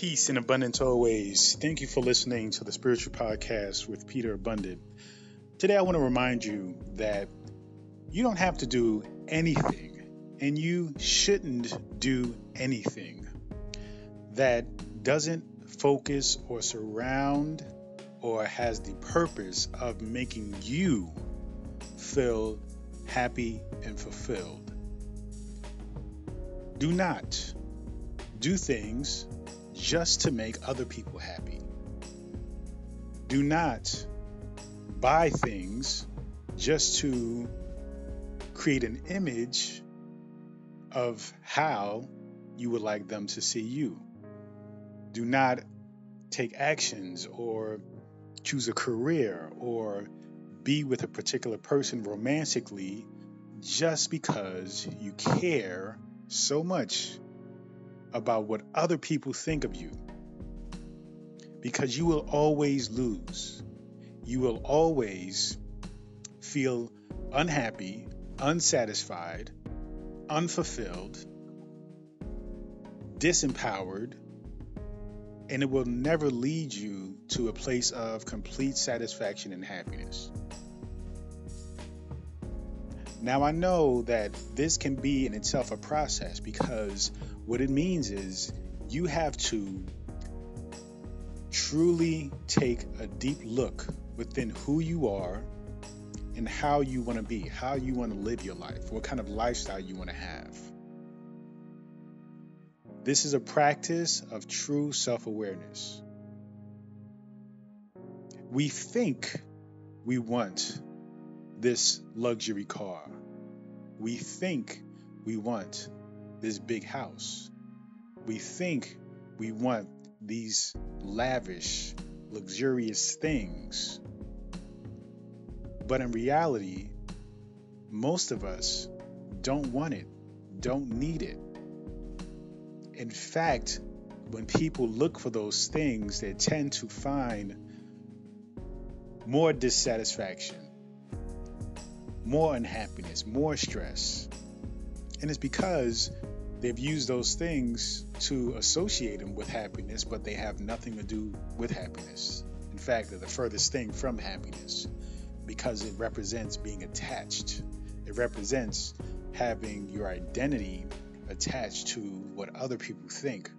Peace and abundance always. Thank you for listening to the Spiritual Podcast with Peter Abundant. Today, I want to remind you that you don't have to do anything, and you shouldn't do anything that doesn't focus or surround or has the purpose of making you feel happy and fulfilled. Do not do things just to make other people happy. Do not buy things just to create an image of how you would like them to see you. Do not take actions or choose a career or be with a particular person romantically just because you care so much about what other people think of you. Because you will always lose. You will always feel unhappy, unsatisfied, unfulfilled, disempowered, and it will never lead you to a place of complete satisfaction and happiness. Now, I know that this can be in itself a process because what it means is you have to truly take a deep look within who you are and how you want to be, how you want to live your life, what kind of lifestyle you want to have. This is a practice of true self awareness. We think we want this luxury car. We think we want this big house. We think we want these lavish, luxurious things. But in reality, most of us don't want it, don't need it. In fact, when people look for those things, they tend to find more dissatisfaction, more unhappiness, more stress. And it's because they've used those things to associate them with happiness, but they have nothing to do with happiness. In fact, they're the furthest thing from happiness because it represents being attached. It represents having your identity attached to what other people think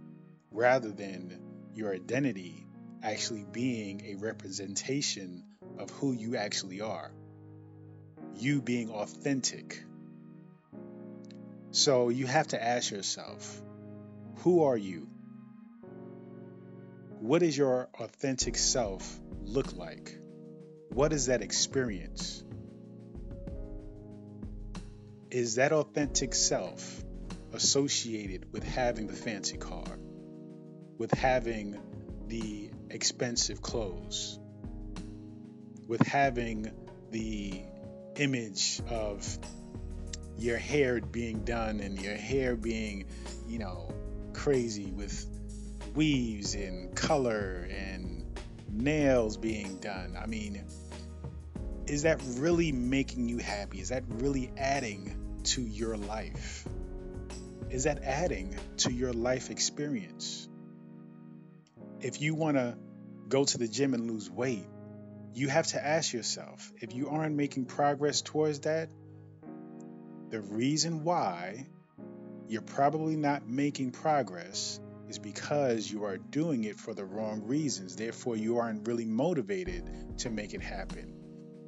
rather than your identity actually being a representation of who you actually are. You being authentic. So you have to ask yourself who are you? What does your authentic self look like? What is that experience? Is that authentic self associated with having the fancy car, with having the expensive clothes, with having the image of your hair being done and your hair being, you know, crazy with weaves and color and nails being done. I mean, is that really making you happy? Is that really adding to your life? Is that adding to your life experience? If you want to go to the gym and lose weight, you have to ask yourself if you aren't making progress towards that, the reason why you're probably not making progress is because you are doing it for the wrong reasons. Therefore, you aren't really motivated to make it happen.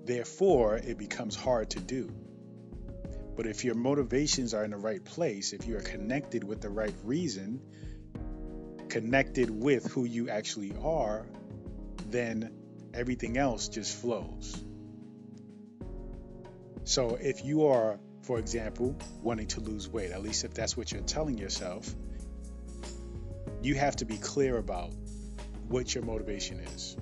Therefore, it becomes hard to do. But if your motivations are in the right place, if you are connected with the right reason, connected with who you actually are, then everything else just flows. So if you are, for example, wanting to lose weight, at least if that's what you're telling yourself, you have to be clear about what your motivation is.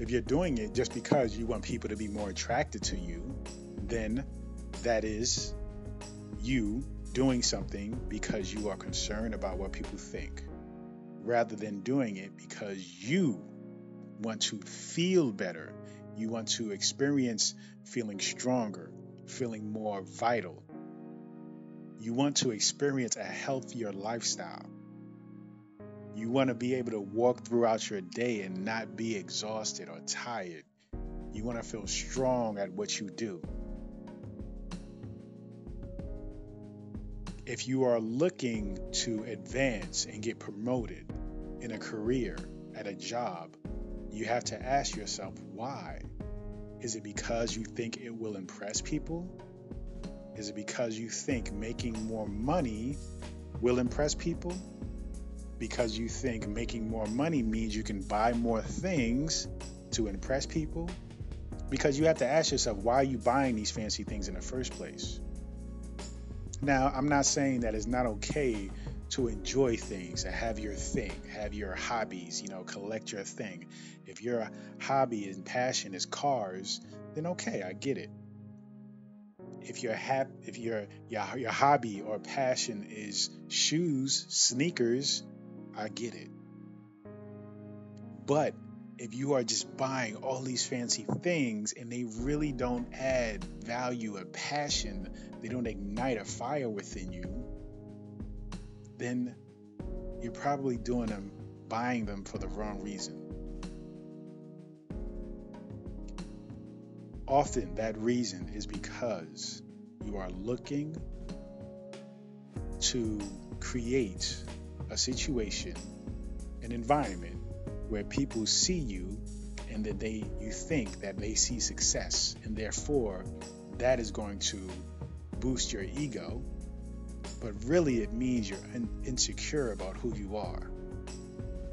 If you're doing it just because you want people to be more attracted to you, then that is you doing something because you are concerned about what people think, rather than doing it because you want to feel better. You want to experience feeling stronger, feeling more vital. You want to experience a healthier lifestyle. You want to be able to walk throughout your day and not be exhausted or tired. You want to feel strong at what you do. If you are looking to advance and get promoted in a career, at a job, you have to ask yourself why. Is it because you think it will impress people? Is it because you think making more money will impress people? Because you think making more money means you can buy more things to impress people? Because you have to ask yourself, why are you buying these fancy things in the first place? Now, I'm not saying that it's not okay to enjoy things and have your thing, have your hobbies, you know, collect your thing. If your hobby and passion is cars, then okay, I get it. If your hap- if your, your your hobby or passion is shoes, sneakers, I get it. But if you are just buying all these fancy things and they really don't add value or passion, they don't ignite a fire within you, then you're probably doing them, buying them for the wrong reason. Often that reason is because you are looking to create a situation, an environment where people see you and that they you think that they see success and therefore that is going to boost your ego but really it means you're in- insecure about who you are.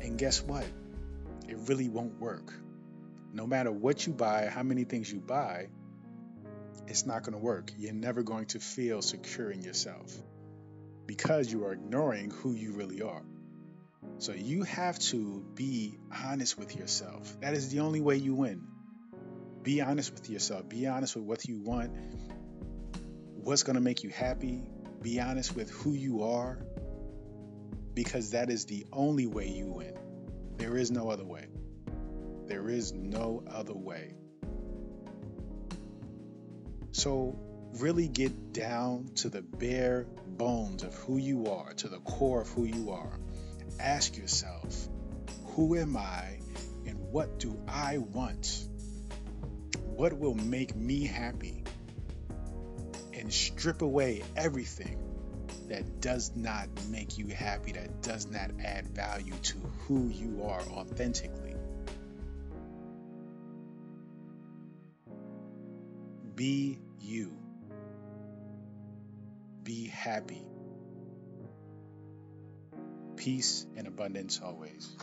And guess what? It really won't work. No matter what you buy, how many things you buy, it's not going to work. You're never going to feel secure in yourself because you are ignoring who you really are. So you have to be honest with yourself. That is the only way you win. Be honest with yourself. Be honest with what you want, what's going to make you happy, be honest with who you are because that is the only way you win. There is no other way. There is no other way. So, really get down to the bare bones of who you are, to the core of who you are. Ask yourself, who am I and what do I want? What will make me happy? And strip away everything that does not make you happy, that does not add value to who you are authentically. Be you. Be happy. Peace and abundance always.